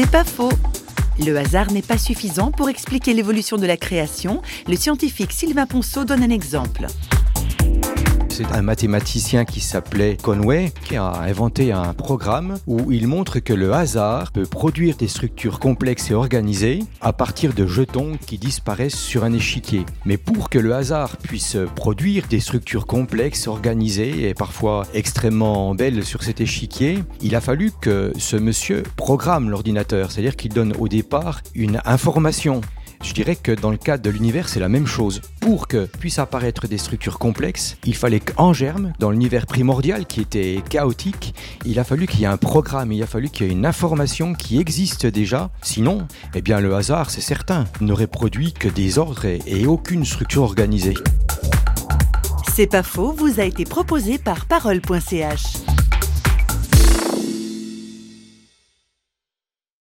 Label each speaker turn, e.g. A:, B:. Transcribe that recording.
A: C'est pas faux. Le hasard n'est pas suffisant pour expliquer l'évolution de la création. Le scientifique Sylvain Ponceau donne un exemple.
B: C'est un mathématicien qui s'appelait Conway qui a inventé un programme où il montre que le hasard peut produire des structures complexes et organisées à partir de jetons qui disparaissent sur un échiquier. Mais pour que le hasard puisse produire des structures complexes, organisées et parfois extrêmement belles sur cet échiquier, il a fallu que ce monsieur programme l'ordinateur, c'est-à-dire qu'il donne au départ une information je dirais que dans le cadre de l'univers, c'est la même chose. Pour que puissent apparaître des structures complexes, il fallait qu'en germe, dans l'univers primordial qui était chaotique, il a fallu qu'il y ait un programme, il a fallu qu'il y ait une information qui existe déjà. Sinon, eh bien le hasard, c'est certain, n'aurait produit que des ordres et, aucune structure organisée.
A: C'est pas faux, vous a été proposé par parole.ch.